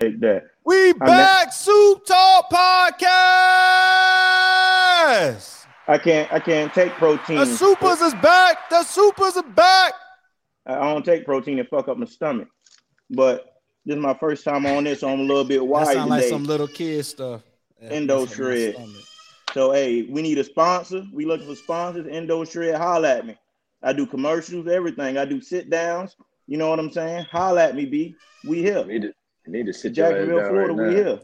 take that. We back, Soup Talk Podcast. I can't. I can't take protein. The supers is back. The supers are back. I don't take protein and fuck up my stomach. But this is my first time on this, so I'm a little bit That wide sound like some little kid stuff. Endo That's shred. So hey, we need a sponsor. We looking for sponsors. Endo Shred, holla at me. I do commercials, everything. I do sit downs. You know what I'm saying? Holla at me, B. We here. You need to, you need to sit your Jacksonville, down Florida, right we here.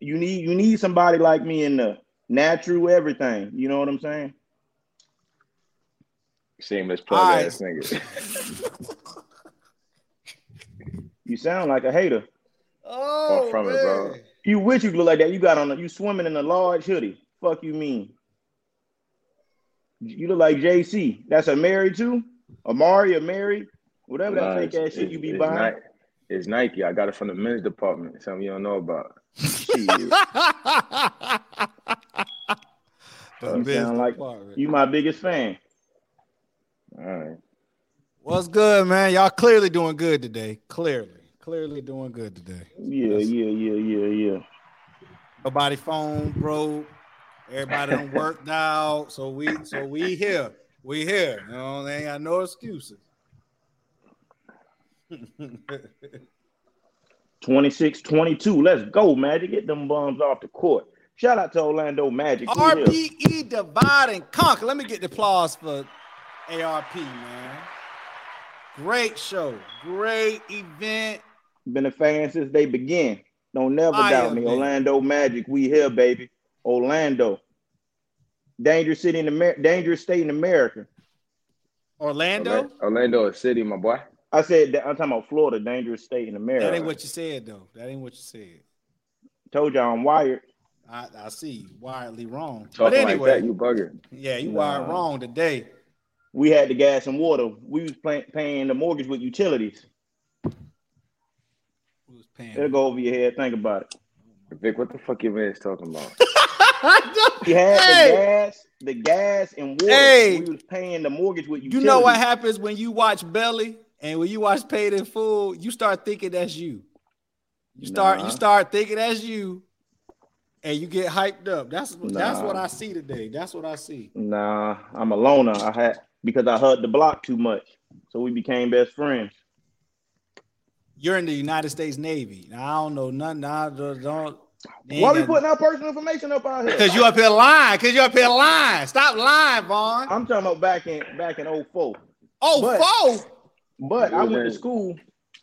You need you need somebody like me in the natural everything. You know what I'm saying? Shameless plug All right. ass nigga. You sound like a hater. Oh, Far from it, bro. man. You wish you could look like that. You got on a, you swimming in a large hoodie. Fuck you mean? You look like JC. That's a married too? Amari, a married? Whatever Nah, that fake ass shit you be it's buying. Ni- It's Nike. I got it from the men's department. Something you don't know about. You like you my biggest fan. All right. What's good, man? Y'all clearly doing good today. Clearly, clearly doing good today. Yeah, yeah, yeah, yeah, yeah. Nobody phone broke. Everybody done worked out. So we so we here. We here. You know, they ain't got no excuses. 26 22. Let's go, Magic. Get them bums off the court. Shout out to Orlando Magic. RPE divide and conquer. Let me get the applause for ARP, man. Great show. Great event. Been a fan since they begin. Don't never Fire, doubt me. man. Orlando Magic, we here, baby. Orlando. Dangerous city in America, dangerous state in America. Orlando. Orlando, Orlando is city, my boy. I said that I'm talking about Florida, dangerous state in America. That ain't what you said, though. That ain't what you said. Told y'all I'm wired. I, I see you wildly wrong. Talking but anyway, like that, you bugging. yeah, you Nah. wired wrong today. We had the gas and water. We was pay- paying the mortgage with utilities. Who was paying? It'll go over your head. Think about it. Vic, what the fuck your man's talking about? We had Hey! the gas, the gas and water. Hey! We was paying the mortgage with utilities. You know what happens when you watch Belly and when you watch Paid in Full, you start thinking that's you. You start Nah. you start thinking that's you, and you get hyped up. That's that's what I see today. That's what I see. Nah, I'm a loner. I had because I hugged the block too much. So we became best friends. You're in the United States Navy. Now, I don't know nothing. I don't. don't Why are we putting our personal information up out here? Because you up here lying. Because you up here lying. Stop lying, Vaughn. I'm talking about back in back in 04. Oh, but- foe. But I went to school.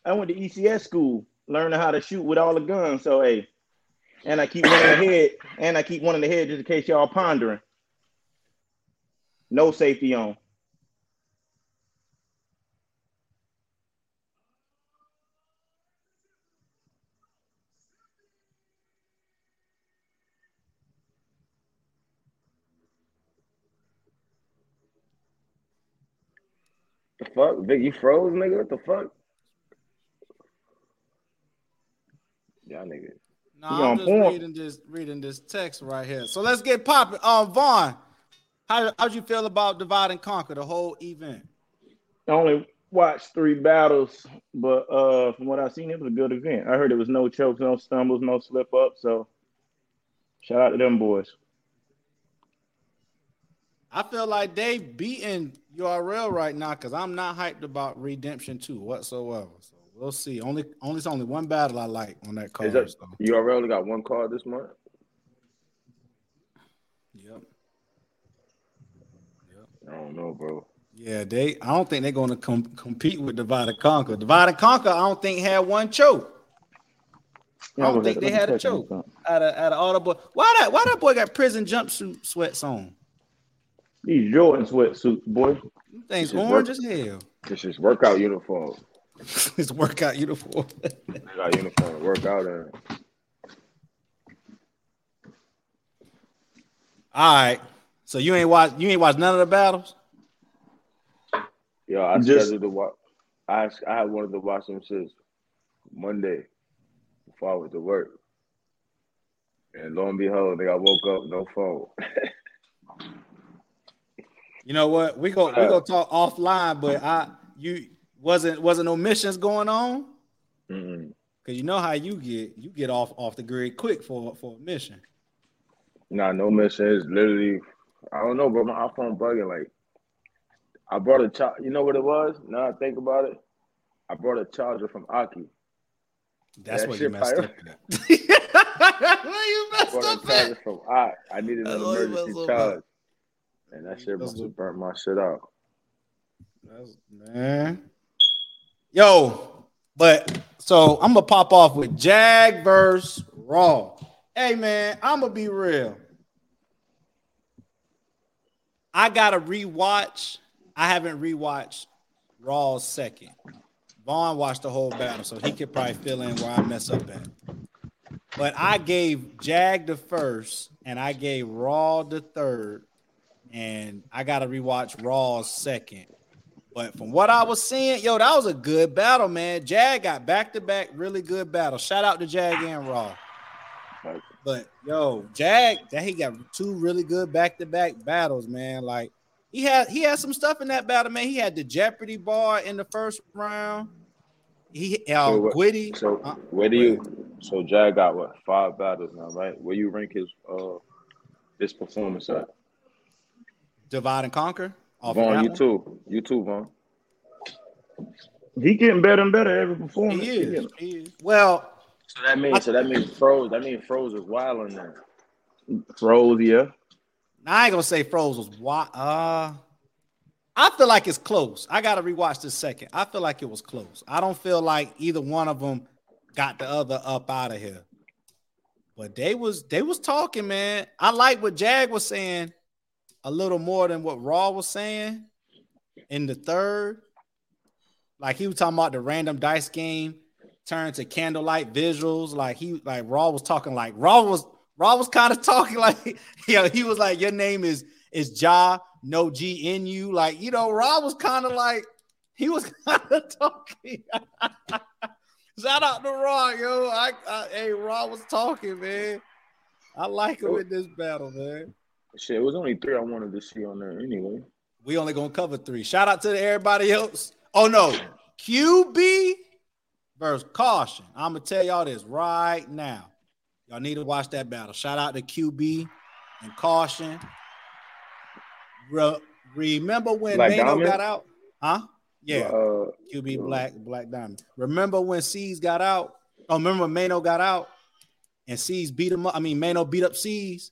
I went to ECS school, learning how to shoot with all the guns. So hey, and I keep one in the head, and I keep one in the head just in case y'all pondering. No safety on. The fuck? Vic, you froze, nigga? What the fuck? Y'all niggas. No, You I'm on just point. reading this reading this text right here. So let's get popping. Um, Vaughn, how how'd you feel about divide and conquer the whole event? I only watched three battles, but uh, from what I've seen, it was a good event. I heard there was no chokes, no stumbles, no slip ups. So shout out to them boys. I feel like they beating URL right now because I'm not hyped about Redemption 2 whatsoever. So we'll see. Only only it's only one battle I like on that card. Is that, so. URL only got one card this month? Yep. Yep. I don't know, bro. Yeah, they. I don't think they're going to com- compete with Divide and Conquer. Divide and Conquer, I don't think had one choke. I don't think they had a choke out of out of all the boy. Why that? Why that boy got prison jumpsuit sweats on? These Jordan sweatsuits, boy. Them Things This orange work- as hell. This is workout uniform. His workout uniform. workout uniform to work out in. all right. So you ain't watch. You ain't watch none of the battles. Yo, I Just- scheduled to watch. I I had wanted to watch them since Monday before I went to work, and lo and behold, they got woke up no phone. You know what? We go. We go talk offline. But I, you wasn't wasn't no missions going on. Mm-mm. Cause you know how you get you get off off the grid quick for for a mission. Nah, no mission is literally I don't know, but my iPhone bugging. Like I brought a charge. You know what it was? Now I think about it, I brought a charger from Aki. That's that what you messed up. you messed up charger from Aki. I needed an emergency charge, and that shit must have burnt my shit out. That's, man, yo, but so I'm gonna pop off with Jag versus Raw. Hey man, I'm gonna be real. I gotta rewatch. I haven't rewatched Raw's second. Vaughn watched the whole battle, so he could probably fill in where I mess up at. But I gave Jag the first, and I gave Raw the third, and I gotta rewatch Raw second. But from what I was seeing, yo, that was a good battle, man. Jag got back to back really good battle. Shout out to Jag and Raw. But yo, Jag, that he got two really good back to back battles, man. Like he had he had some stuff in that battle, man. He had the Jeopardy bar in the first round. He uh, so, Gwitty. So uh, where do you? So Jag got what five battles now, right? Where you rank his uh his performance at? Divide and conquer. Vaughn, you too. You too, Vaughn. He getting better and better every performance. He is. He is. Well, so that means I, so that means froze. That means froze was wild on there. Froze, yeah. I ain't gonna say froze was wild. Uh, I feel like it's close. I gotta rewatch this second. I feel like it was close. I don't feel like either one of them got the other up out of here. But they was they was talking, man. I like what Jag was saying a little more than what Raw was saying in the third. Like he was talking about the random dice game turned to candlelight visuals. Like he like Raw was talking like Raw was Raw was kind of talking like yeah, he was like, Your name is is Ja, no G in you. Like, you know, Raw was kind of like he was kind of talking. Shout out to Raw, yo. I, I hey, Raw was talking, man. I like him in this battle, man. Shit, it was only three I wanted to see on there anyway. We only gonna cover three. Shout out to everybody else. Oh no, QB versus Kausion. I'm gonna tell y'all this right now. Y'all need to watch that battle. Shout out to QB and Kausion. Re- remember when Black Mano got out? Huh? Yeah. Uh, QB uh, Black Black Diamond. Remember when C's got out? Oh, remember when Mano got out and C's beat him up? I mean, Mano beat up C's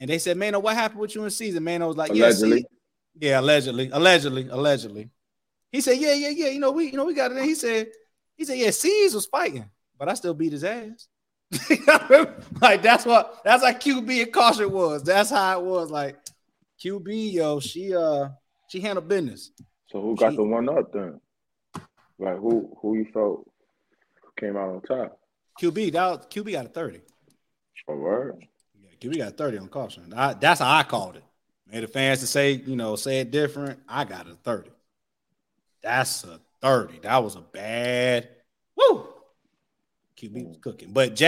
and they said, Mano, what happened with you in season? Mano was like, allegedly. Yeah, yeah, allegedly, allegedly, allegedly. He said, Yeah, yeah, yeah. You know, we, you know, we got it. He said, he said, Yeah, C's was fighting, but I still beat his ass. like that's what that's how QB and Kausion was. That's how it was. Like QB, yo, she uh she handled business. So who got she, the one up then? Like who who you felt came out on top? QB, that was, QB got a 30. Oh, word. We got 30 on Kausion. I, that's how I called it. Made the fans to say, you know, say it different. I got a 30. That's a 30. That was a bad woo. QB was cooking. But Jack